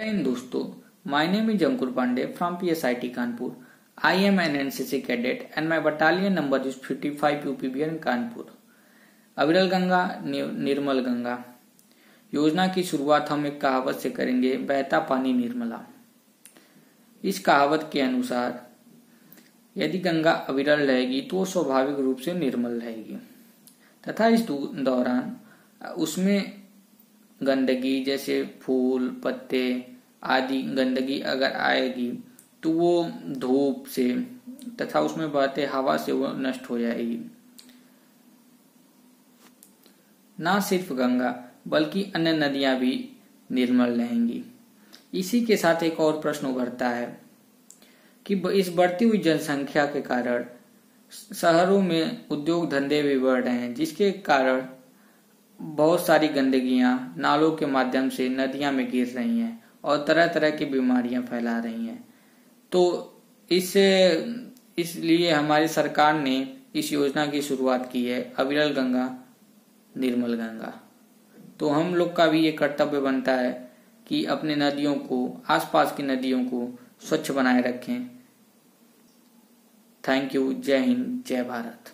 And दोस्तों, my name is Ankur Pandey from PSIT Kanpur. I am an NCC cadet and my battalion number is 55 UPBN Kanpur. अविरल गंगा निर्मल गंगा. योजना की शुरुआत हम एक कहावत से करेंगे बहता पानी निर्मला. इस कहावत के अनुसार यदि गंगा अविरल रहेगी तो स्वाभाविक रूप से निर्मल रहेगी. तथा इस दौरान उसमें गंदगी, जैसे फूल, पत्ते आदि गंदगी अगर आएगी तो वो धूप से तथा उसमें बहते हवा से वो नष्ट हो जाएगी। ना सिर्फ़ गंगा, बल्कि अन्य नदियाँ भी निर्मल रहेंगी। इसी के साथ एक और प्रश्न उभरता है कि इस बढ़ती हुई जनसंख्या के कारण शहरों में उद्योग धंधे भी बढ़ रहे हैं, जिसके कारण बहुत सारी गंदगियाँ नालों के माध्यम से नदियाँ में गिर रही हैं और तरह तरह की बीमारियाँ फैला रही हैं। तो इस, इसलिए हमारी सरकार ने इस योजना की शुरुआत की है, अविरल गंगा, निर्मल गंगा। तो हम लोग का भी ये कर्तव्य बनता है कि अपने नदियों को, आसपास की नदियों को स्वच्छ बनाए रखें। थैंक यू जय हिंद जय भारत